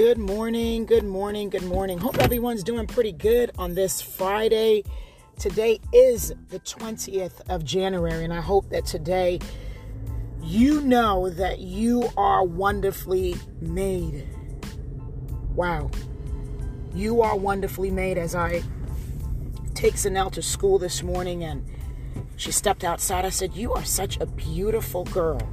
Good morning, good morning, good morning. Hope everyone's doing pretty good on this Friday. Today is the 20th of January, and I hope that today you know that you are wonderfully made. Wow. You are wonderfully made as I take Zanelle to school this morning and she stepped outside. I said, You are such a beautiful girl.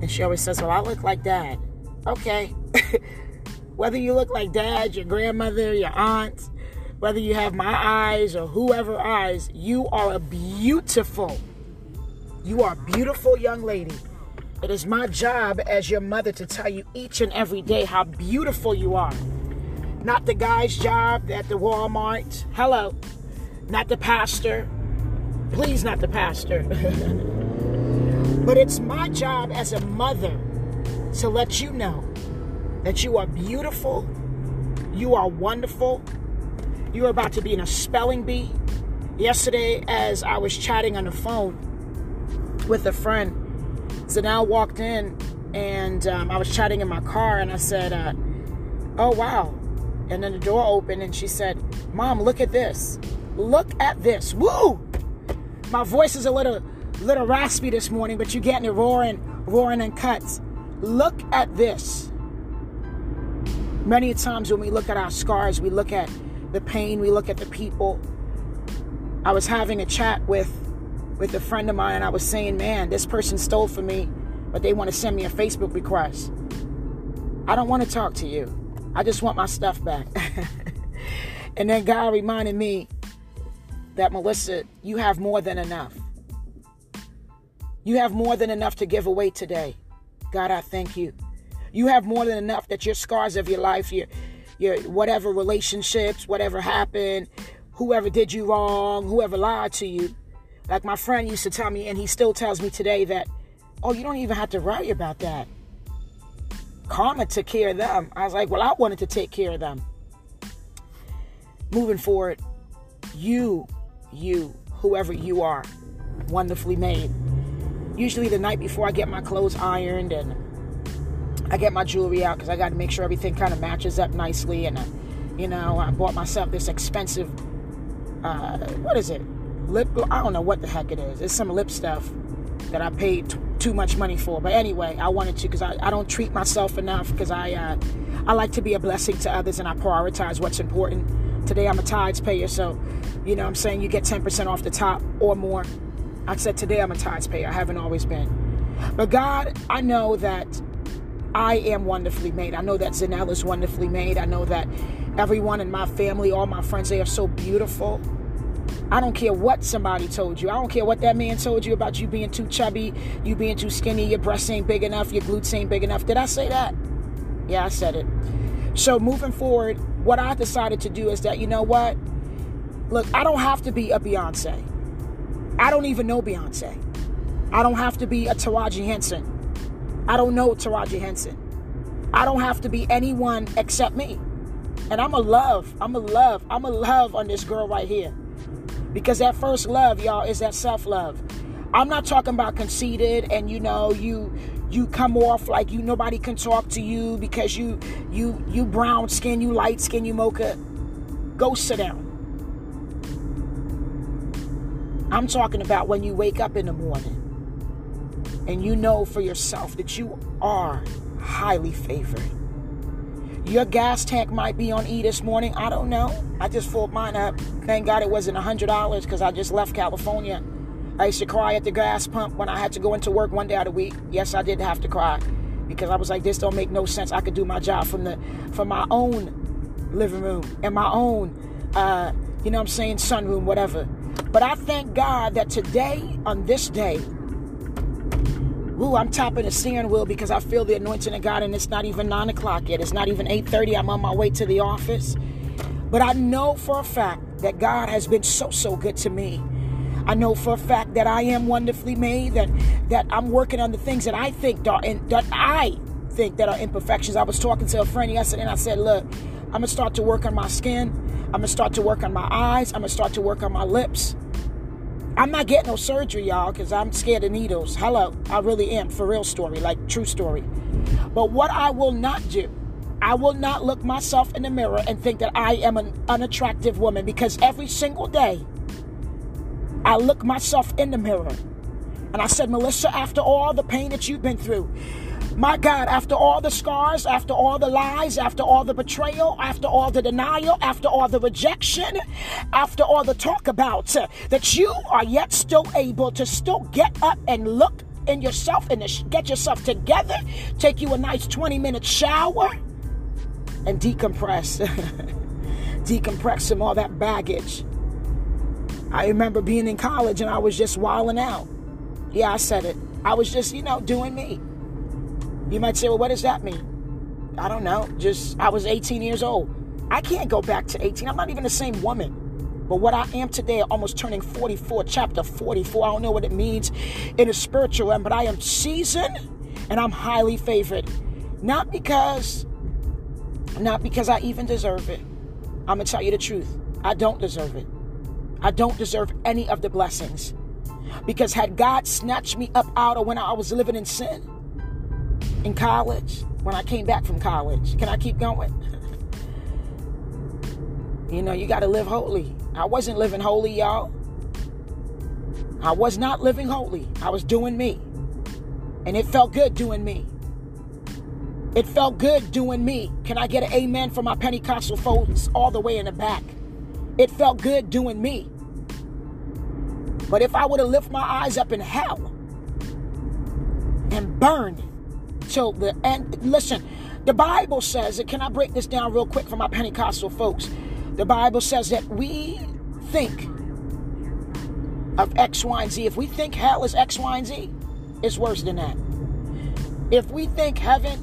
And she always says, Well, I look like dad. Okay. Whether you look like dad, your grandmother, your aunt, whether you have my eyes or whoever eyes, you are a beautiful, you are a beautiful young lady. It is my job as your mother to tell you each and every day how beautiful you are. Not the guy's job at the Walmart. Hello. Not the pastor. Please, not the pastor. but it's my job as a mother to let you know that you are beautiful, you are wonderful, you are about to be in a spelling bee. Yesterday, as I was chatting on the phone with a friend, Zanelle walked in and um, I was chatting in my car and I said, uh, Oh, wow. And then the door opened and she said, Mom, look at this. Look at this. Woo! My voice is a little little raspy this morning, but you're getting it roaring, roaring and cuts. Look at this. Many times when we look at our scars, we look at the pain, we look at the people. I was having a chat with with a friend of mine and I was saying, "Man, this person stole from me, but they want to send me a Facebook request." I don't want to talk to you. I just want my stuff back. and then God reminded me that Melissa, you have more than enough. You have more than enough to give away today. God, I thank you. You have more than enough that your scars of your life, your your whatever relationships, whatever happened, whoever did you wrong, whoever lied to you. Like my friend used to tell me, and he still tells me today that, oh, you don't even have to worry about that. Karma took care of them. I was like, well, I wanted to take care of them. Moving forward, you, you, whoever you are, wonderfully made. Usually the night before I get my clothes ironed and I get my jewelry out because I got to make sure everything kind of matches up nicely. And, uh, you know, I bought myself this expensive, uh, what is it? Lip, I don't know what the heck it is. It's some lip stuff that I paid t- too much money for. But anyway, I wanted to because I, I don't treat myself enough because I, uh, I like to be a blessing to others and I prioritize what's important. Today I'm a tithes payer, so, you know I'm saying you get 10% off the top or more. I said today I'm a tithes payer. I haven't always been. But God, I know that I am wonderfully made. I know that Zanelle is wonderfully made. I know that everyone in my family, all my friends, they are so beautiful. I don't care what somebody told you. I don't care what that man told you about you being too chubby, you being too skinny, your breasts ain't big enough, your glutes ain't big enough. Did I say that? Yeah, I said it. So moving forward, what I decided to do is that, you know what? Look, I don't have to be a Beyonce. I don't even know Beyonce. I don't have to be a Taraji Henson. I don't know Taraji Henson. I don't have to be anyone except me. And I'm a love. I'm a love. I'm a love on this girl right here. Because that first love, y'all, is that self-love. I'm not talking about conceited and you know, you you come off like you nobody can talk to you because you you you brown skin, you light skin, you mocha. Go sit down. I'm talking about when you wake up in the morning and you know for yourself that you are highly favored. Your gas tank might be on E this morning. I don't know. I just filled mine up. Thank God it wasn't $100 because I just left California. I used to cry at the gas pump when I had to go into work one day out of the week. Yes, I did have to cry because I was like, this don't make no sense. I could do my job from the from my own living room and my own, uh, you know, what I'm saying sunroom, whatever. But I thank God that today, on this day, Ooh, I'm tapping the steering wheel because I feel the anointing of God, and it's not even nine o'clock yet. It's not even 8:30. I'm on my way to the office. But I know for a fact that God has been so so good to me. I know for a fact that I am wonderfully made, that that I'm working on the things that I think that, that I think that are imperfections. I was talking to a friend yesterday and I said, look, I'm gonna start to work on my skin. I'm gonna start to work on my eyes. I'm gonna start to work on my lips. I'm not getting no surgery, y'all, because I'm scared of needles. Hello, I really am. For real story, like true story. But what I will not do I will not look myself in the mirror and think that I am an unattractive woman because every single day I look myself in the mirror and I said, Melissa, after all the pain that you've been through, my God, after all the scars, after all the lies, after all the betrayal, after all the denial, after all the rejection, after all the talk about, uh, that you are yet still able to still get up and look in yourself and get yourself together, take you a nice 20 minute shower, and decompress. decompress from all that baggage. I remember being in college and I was just wilding out. Yeah, I said it. I was just, you know, doing me. You might say, well, what does that mean? I don't know. Just, I was 18 years old. I can't go back to 18. I'm not even the same woman. But what I am today, almost turning 44, chapter 44, I don't know what it means in a spiritual realm, but I am seasoned and I'm highly favored. Not because, not because I even deserve it. I'm gonna tell you the truth. I don't deserve it. I don't deserve any of the blessings. Because had God snatched me up out of when I was living in sin, in college, when I came back from college. Can I keep going? you know, you got to live holy. I wasn't living holy, y'all. I was not living holy. I was doing me. And it felt good doing me. It felt good doing me. Can I get an amen for my Pentecostal folks all the way in the back? It felt good doing me. But if I would have lift my eyes up in hell and burn till the end. Listen, the Bible says, it. can I break this down real quick for my Pentecostal folks? The Bible says that we think of X, Y, and Z. If we think hell is X, Y, and Z, it's worse than that. If we think heaven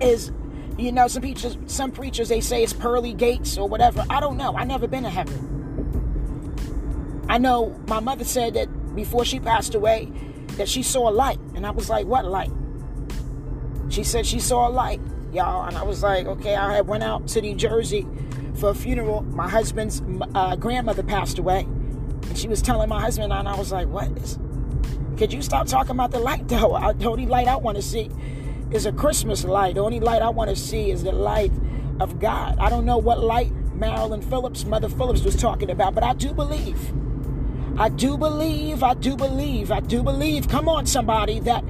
is, you know, some preachers, some preachers they say it's pearly gates or whatever. I don't know. I never been to heaven. I know my mother said that before she passed away, that she saw a light, and I was like, "What light?" She said she saw a light, y'all. And I was like, okay, I had went out to New Jersey for a funeral. My husband's uh, grandmother passed away. And she was telling my husband, and I was like, what is, could you stop talking about the light though? I, the only light I want to see is a Christmas light. The only light I want to see is the light of God. I don't know what light Marilyn Phillips, Mother Phillips was talking about, but I do believe. I do believe, I do believe, I do believe, come on, somebody, that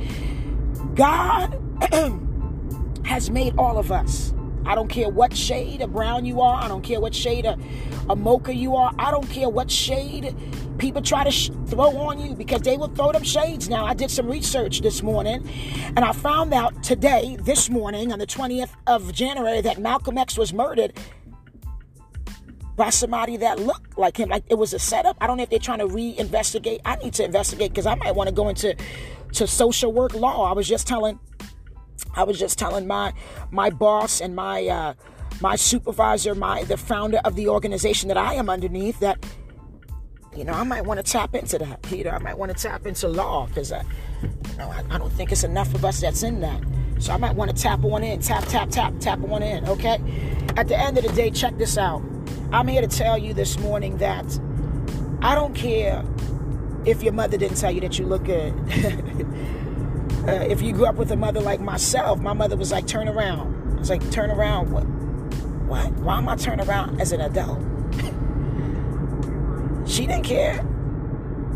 God has made all of us. I don't care what shade of brown you are. I don't care what shade of, a mocha you are. I don't care what shade people try to sh- throw on you because they will throw them shades now. I did some research this morning and I found out today, this morning, on the 20th of January, that Malcolm X was murdered by somebody that looked like him. Like it was a setup. I don't know if they're trying to reinvestigate. I need to investigate because I might want to go into to social work law. I was just telling I was just telling my my boss and my uh, my supervisor, my the founder of the organization that I am underneath that you know I might want to tap into that. Know I might want to tap into law because I you know I, I don't think it's enough of us that's in that. So I might want to tap one in, tap tap tap tap one in. Okay. At the end of the day, check this out. I'm here to tell you this morning that I don't care if your mother didn't tell you that you look good. uh, if you grew up with a mother like myself, my mother was like, turn around. I was like, turn around? What? What? Why am I turning around as an adult? she didn't care.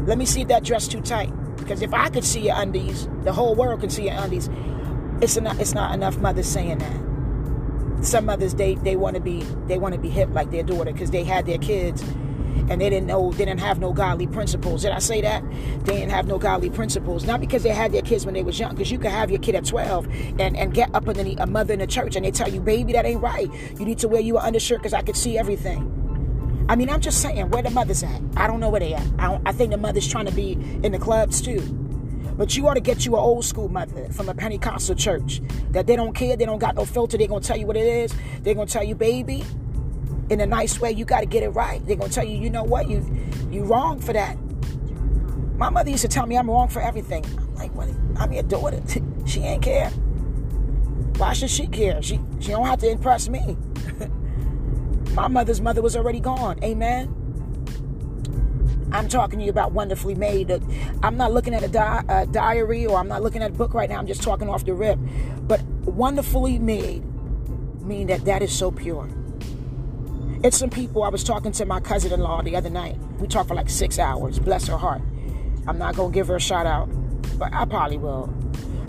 Let me see that dress too tight. Because if I could see your undies, the whole world can see your undies. It's not, it's not enough mothers saying that. Some mothers they they want to be they want to be hip like their daughter because they had their kids and they didn't know they didn't have no godly principles. Did I say that? They didn't have no godly principles. Not because they had their kids when they was young, because you could have your kid at 12 and, and get up underneath a mother in the church and they tell you, baby, that ain't right. You need to wear your undershirt because I could see everything. I mean, I'm just saying, where the mothers at? I don't know where they at. I, I think the mother's trying to be in the clubs too. But you ought to get you an old school mother from a Pentecostal church that they don't care, they don't got no filter, they're gonna tell you what it is. They're gonna tell you, baby, in a nice way. You got to get it right. They're gonna tell you, you know what, you you wrong for that. My mother used to tell me I'm wrong for everything. I'm like, what? I'm your daughter. she ain't care. Why should she care? She she don't have to impress me. My mother's mother was already gone. Amen. I'm talking to you about wonderfully made. Uh, I'm not looking at a, di- a, diary or I'm not looking at a book right now. I'm just talking off the rip. But wonderfully made mean that that is so pure. It's some people. I was talking to my cousin in law the other night. We talked for like six hours. Bless her heart. I'm not going to give her a shout out, but I probably will.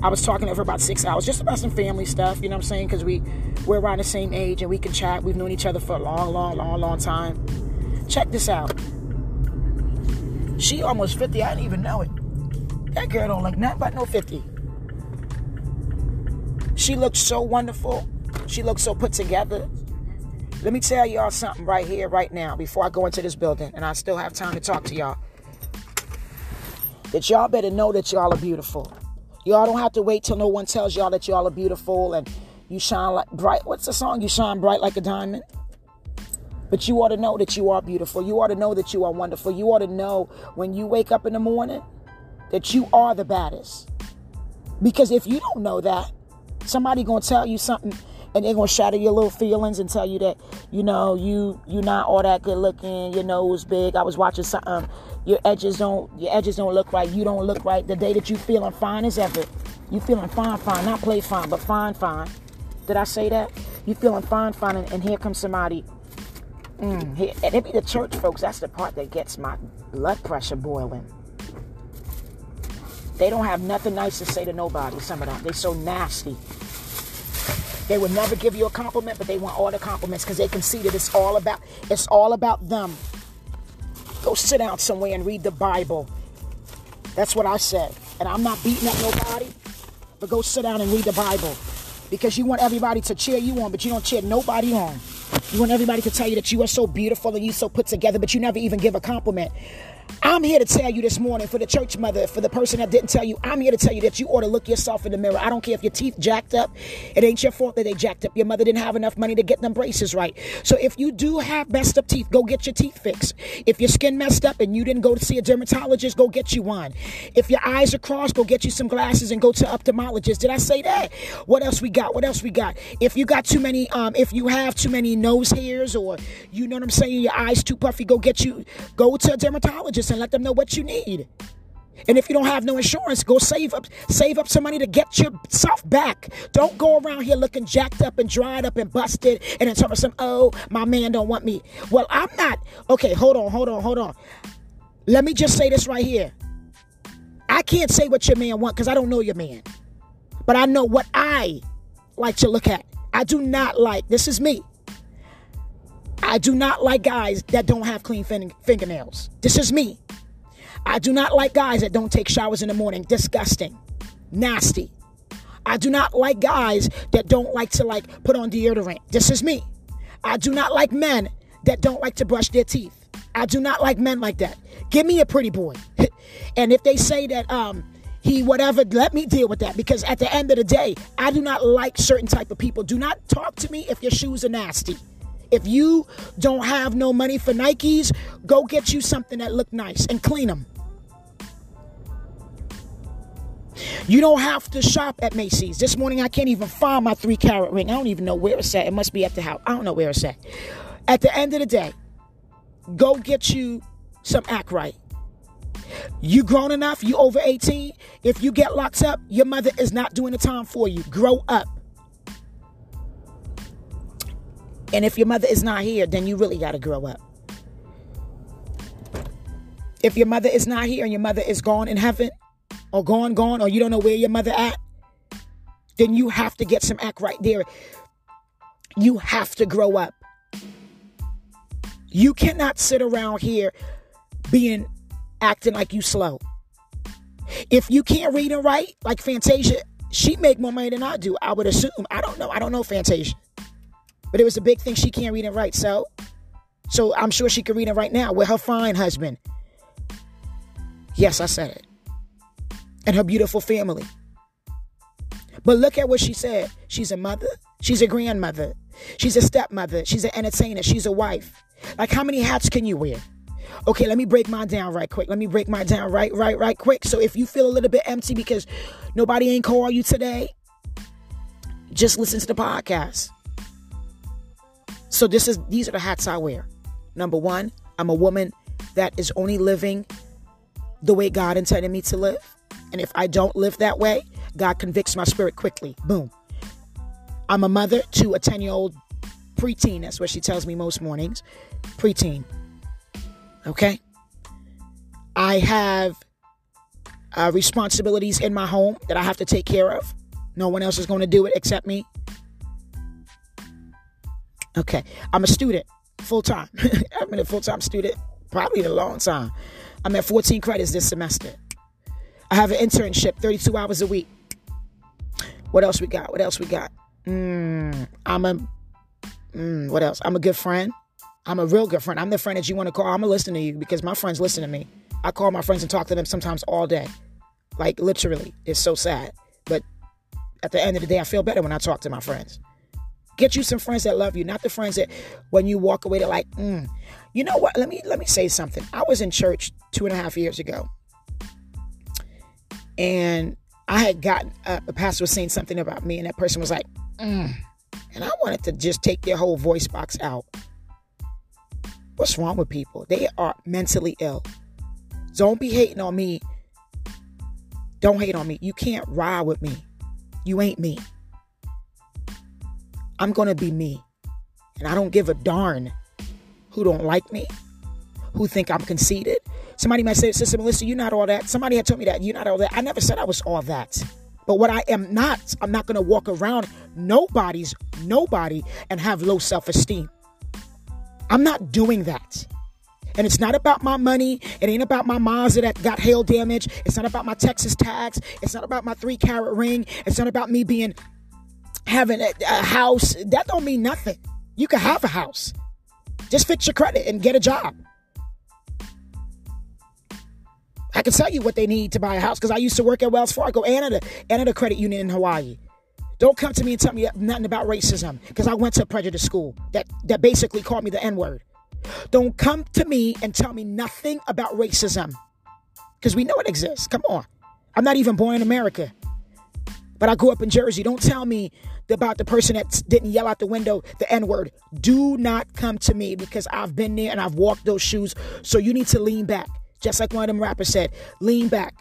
I was talking to her for about six hours, just about some family stuff, you know what I'm saying? Because we, we're around the same age and we can chat. We've known each other for a long, long, long, long time. Check this out. She almost 50. I didn't even know it. That girl don't look nothing but no 50. She looks so wonderful. She looks so put together. Let me tell y'all something right here, right now, before I go into this building, and I still have time to talk to y'all. That y'all better know that y'all are beautiful. Y'all don't have to wait till no one tells y'all that y'all are beautiful and you shine like bright. What's the song? You shine bright like a diamond. But you ought to know that you are beautiful. You ought to know that you are wonderful. You ought to know when you wake up in the morning that you are the baddest. Because if you don't know that, somebody gonna tell you something and they're gonna shatter your little feelings and tell you that you know you you're not all that good looking your nose big. I was watching something your edges don't your edges don't look right you don't look right. The day that you feeling fine as ever you feeling fine fine not play fine but fine fine. Did i say that? You feeling fine fine and, and here comes somebody. Mm, here, and it be the church folks that's the part that gets my blood pressure boiling. They don't have nothing nice to say to nobody some of them they so nasty they will never give you a compliment, but they want all the compliments because they can see that it's all about it's all about them. Go sit down somewhere and read the Bible. That's what I said. And I'm not beating up nobody, but go sit down and read the Bible. Because you want everybody to cheer you on, but you don't cheer nobody on. You want everybody to tell you that you are so beautiful and you so put together, but you never even give a compliment. I'm here to tell you this morning for the church mother, for the person that didn't tell you, I'm here to tell you that you ought to look yourself in the mirror. I don't care if your teeth jacked up. It ain't your fault that they jacked up. Your mother didn't have enough money to get them braces right. So if you do have messed up teeth, go get your teeth fixed. If your skin messed up and you didn't go to see a dermatologist, go get you one. If your eyes are crossed, go get you some glasses and go to ophthalmologist. Did I say that? What else we got? What else we got? If you got too many, um, if you have too many nose hairs or you know what I'm saying, your eyes too puffy, go get you, go to a dermatologist and let them know what you need. And if you don't have no insurance, go save up save up some money to get yourself back. Don't go around here looking jacked up and dried up and busted and talking some, oh, my man don't want me. Well, I'm not. Okay, hold on, hold on, hold on. Let me just say this right here. I can't say what your man want because I don't know your man. But I know what I like to look at. I do not like, this is me. I do not like guys that don't have clean fin- fingernails. This is me. I do not like guys that don't take showers in the morning. Disgusting. Nasty. I do not like guys that don't like to like put on deodorant. This is me. I do not like men that don't like to brush their teeth. I do not like men like that. Give me a pretty boy. and if they say that um he whatever, let me deal with that because at the end of the day, I do not like certain type of people. Do not talk to me if your shoes are nasty. If you don't have no money for Nikes, go get you something that look nice and clean them. You don't have to shop at Macy's. This morning I can't even find my three carat ring. I don't even know where it's at. It must be at the house. I don't know where it's at. At the end of the day, go get you some act right. You grown enough, you over 18. If you get locked up, your mother is not doing the time for you. Grow up. And if your mother is not here, then you really got to grow up. If your mother is not here and your mother is gone in heaven, or gone, gone, or you don't know where your mother at, then you have to get some act right there. You have to grow up. You cannot sit around here being acting like you slow. If you can't read and write like Fantasia, she make more money than I do. I would assume. I don't know. I don't know Fantasia, but it was a big thing. She can't read and write, so so I'm sure she can read and write now with her fine husband. Yes, I said it and her beautiful family. But look at what she said. She's a mother, she's a grandmother, she's a stepmother, she's an entertainer, she's a wife. Like, how many hats can you wear? Okay, let me break mine down right quick. Let me break mine down right, right, right quick. So if you feel a little bit empty because nobody ain't call you today, just listen to the podcast. So this is these are the hats I wear. Number one, I'm a woman that is only living the way God intended me to live. And if I don't live that way, God convicts my spirit quickly. Boom. I'm a mother to a 10 year old preteen. That's what she tells me most mornings. Preteen. Okay? I have uh, responsibilities in my home that I have to take care of. No one else is going to do it except me. Okay. I'm a student full time. I've been a full time student probably a long time. I'm at 14 credits this semester. I have an internship, 32 hours a week. What else we got? What else we got? Mm, I'm a, mm, what else? I'm a good friend. I'm a real good friend. I'm the friend that you want to call. I'm to listen to you because my friends listen to me. I call my friends and talk to them sometimes all day. Like literally. It's so sad. But at the end of the day, I feel better when I talk to my friends. Get you some friends that love you, not the friends that when you walk away, they're like, mm. you know what? Let me let me say something. I was in church two and a half years ago. And I had gotten uh, a pastor was saying something about me, and that person was like, mm. and I wanted to just take their whole voice box out. What's wrong with people? They are mentally ill. Don't be hating on me. Don't hate on me. You can't ride with me. You ain't me. I'm going to be me. And I don't give a darn who don't like me, who think I'm conceited. Somebody might say, Sister Melissa, you're not all that. Somebody had told me that you're not all that. I never said I was all that. But what I am not, I'm not going to walk around nobody's, nobody, and have low self esteem. I'm not doing that. And it's not about my money. It ain't about my Mazda that got hail damage. It's not about my Texas tax. It's not about my three carat ring. It's not about me being having a, a house. That don't mean nothing. You can have a house. Just fix your credit and get a job. I can tell you what they need to buy a house because I used to work at Wells Fargo and at, a, and at a credit union in Hawaii. Don't come to me and tell me nothing about racism because I went to a prejudice school that, that basically called me the N word. Don't come to me and tell me nothing about racism because we know it exists. Come on. I'm not even born in America, but I grew up in Jersey. Don't tell me about the person that didn't yell out the window the N word. Do not come to me because I've been there and I've walked those shoes. So you need to lean back. Just like one of them rappers said, lean back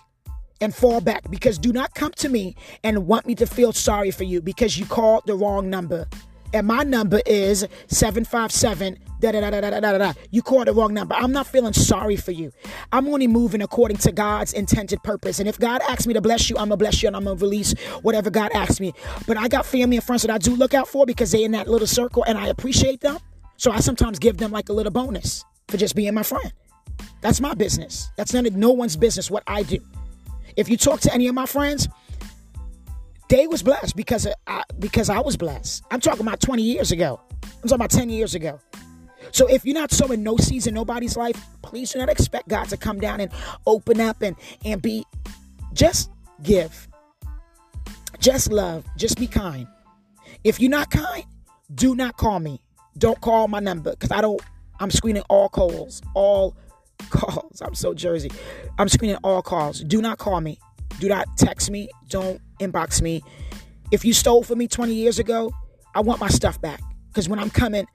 and fall back because do not come to me and want me to feel sorry for you because you called the wrong number. And my number is 757 da da da da da da da. You called the wrong number. I'm not feeling sorry for you. I'm only moving according to God's intended purpose. And if God asks me to bless you, I'm gonna bless you and I'm gonna release whatever God asks me. But I got family and friends that I do look out for because they're in that little circle and I appreciate them. So I sometimes give them like a little bonus for just being my friend. That's my business. That's none of no one's business what I do. If you talk to any of my friends, they was blessed because I, because I was blessed. I'm talking about 20 years ago. I'm talking about 10 years ago. So if you're not sowing no seeds in nobody's life, please do not expect God to come down and open up and and be just give. Just love, just be kind. If you're not kind, do not call me. Don't call my number cuz I don't I'm screening all calls, all calls. I'm so Jersey. I'm screening all calls. Do not call me. Do not text me. Don't inbox me. If you stole from me 20 years ago, I want my stuff back. Because when I'm coming,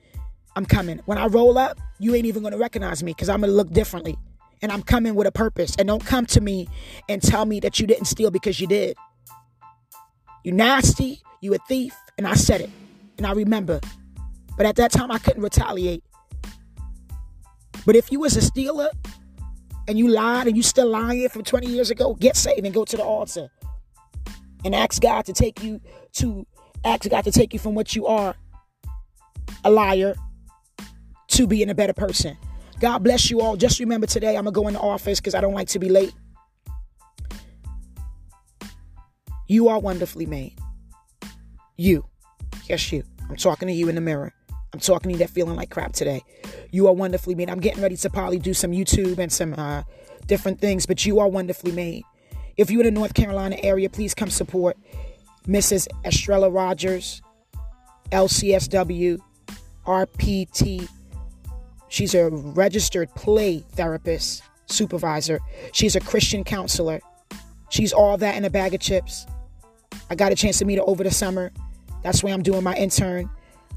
I'm coming. When I roll up, you ain't even gonna recognize me because I'm gonna look differently. And I'm coming with a purpose. And don't come to me and tell me that you didn't steal because you did. You nasty, you a thief, and I said it. And I remember. But at that time I couldn't retaliate. But if you was a stealer and you lied and you still lying from 20 years ago, get saved and go to the altar. And ask God to take you to ask God to take you from what you are, a liar, to being a better person. God bless you all. Just remember today, I'm to go in the office because I don't like to be late. You are wonderfully made. You. Yes, you. I'm talking to you in the mirror. I'm talking to you that feeling like crap today. You are wonderfully made. I'm getting ready to probably do some YouTube and some uh, different things, but you are wonderfully made. If you're in the North Carolina area, please come support Mrs. Estrella Rogers, LCSW, RPT She's a registered play therapist, supervisor. She's a Christian counselor. She's all that in a bag of chips. I got a chance to meet her over the summer. That's why I'm doing my intern.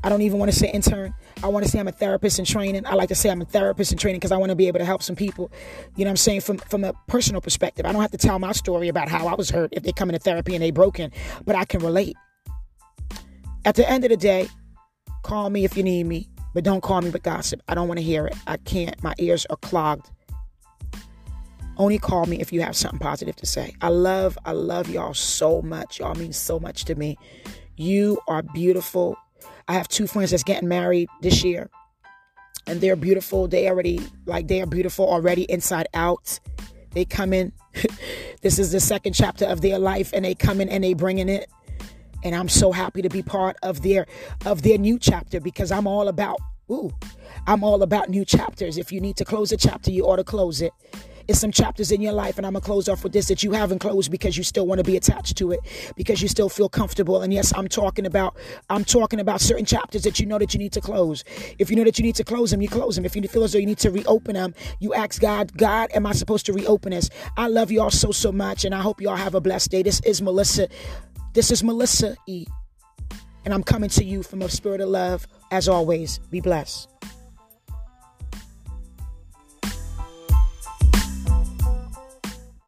I don't even want to say intern. I want to say I'm a therapist in training. I like to say I'm a therapist in training because I want to be able to help some people. You know what I'm saying? From from a personal perspective. I don't have to tell my story about how I was hurt if they come into therapy and they broken, but I can relate. At the end of the day, call me if you need me, but don't call me with gossip. I don't want to hear it. I can't. My ears are clogged. Only call me if you have something positive to say. I love, I love y'all so much. Y'all mean so much to me. You are beautiful. I have two friends that's getting married this year. And they're beautiful. They already like they are beautiful already inside out. They come in. this is the second chapter of their life, and they come in and they bringing it. And I'm so happy to be part of their of their new chapter because I'm all about ooh, I'm all about new chapters. If you need to close a chapter, you ought to close it. It's some chapters in your life, and I'm gonna close off with this that you haven't closed because you still want to be attached to it, because you still feel comfortable. And yes, I'm talking about I'm talking about certain chapters that you know that you need to close. If you know that you need to close them, you close them. If you feel as though you need to reopen them, you ask God, God, am I supposed to reopen this? I love y'all so so much, and I hope y'all have a blessed day. This is Melissa. This is Melissa E. And I'm coming to you from a spirit of love. As always, be blessed.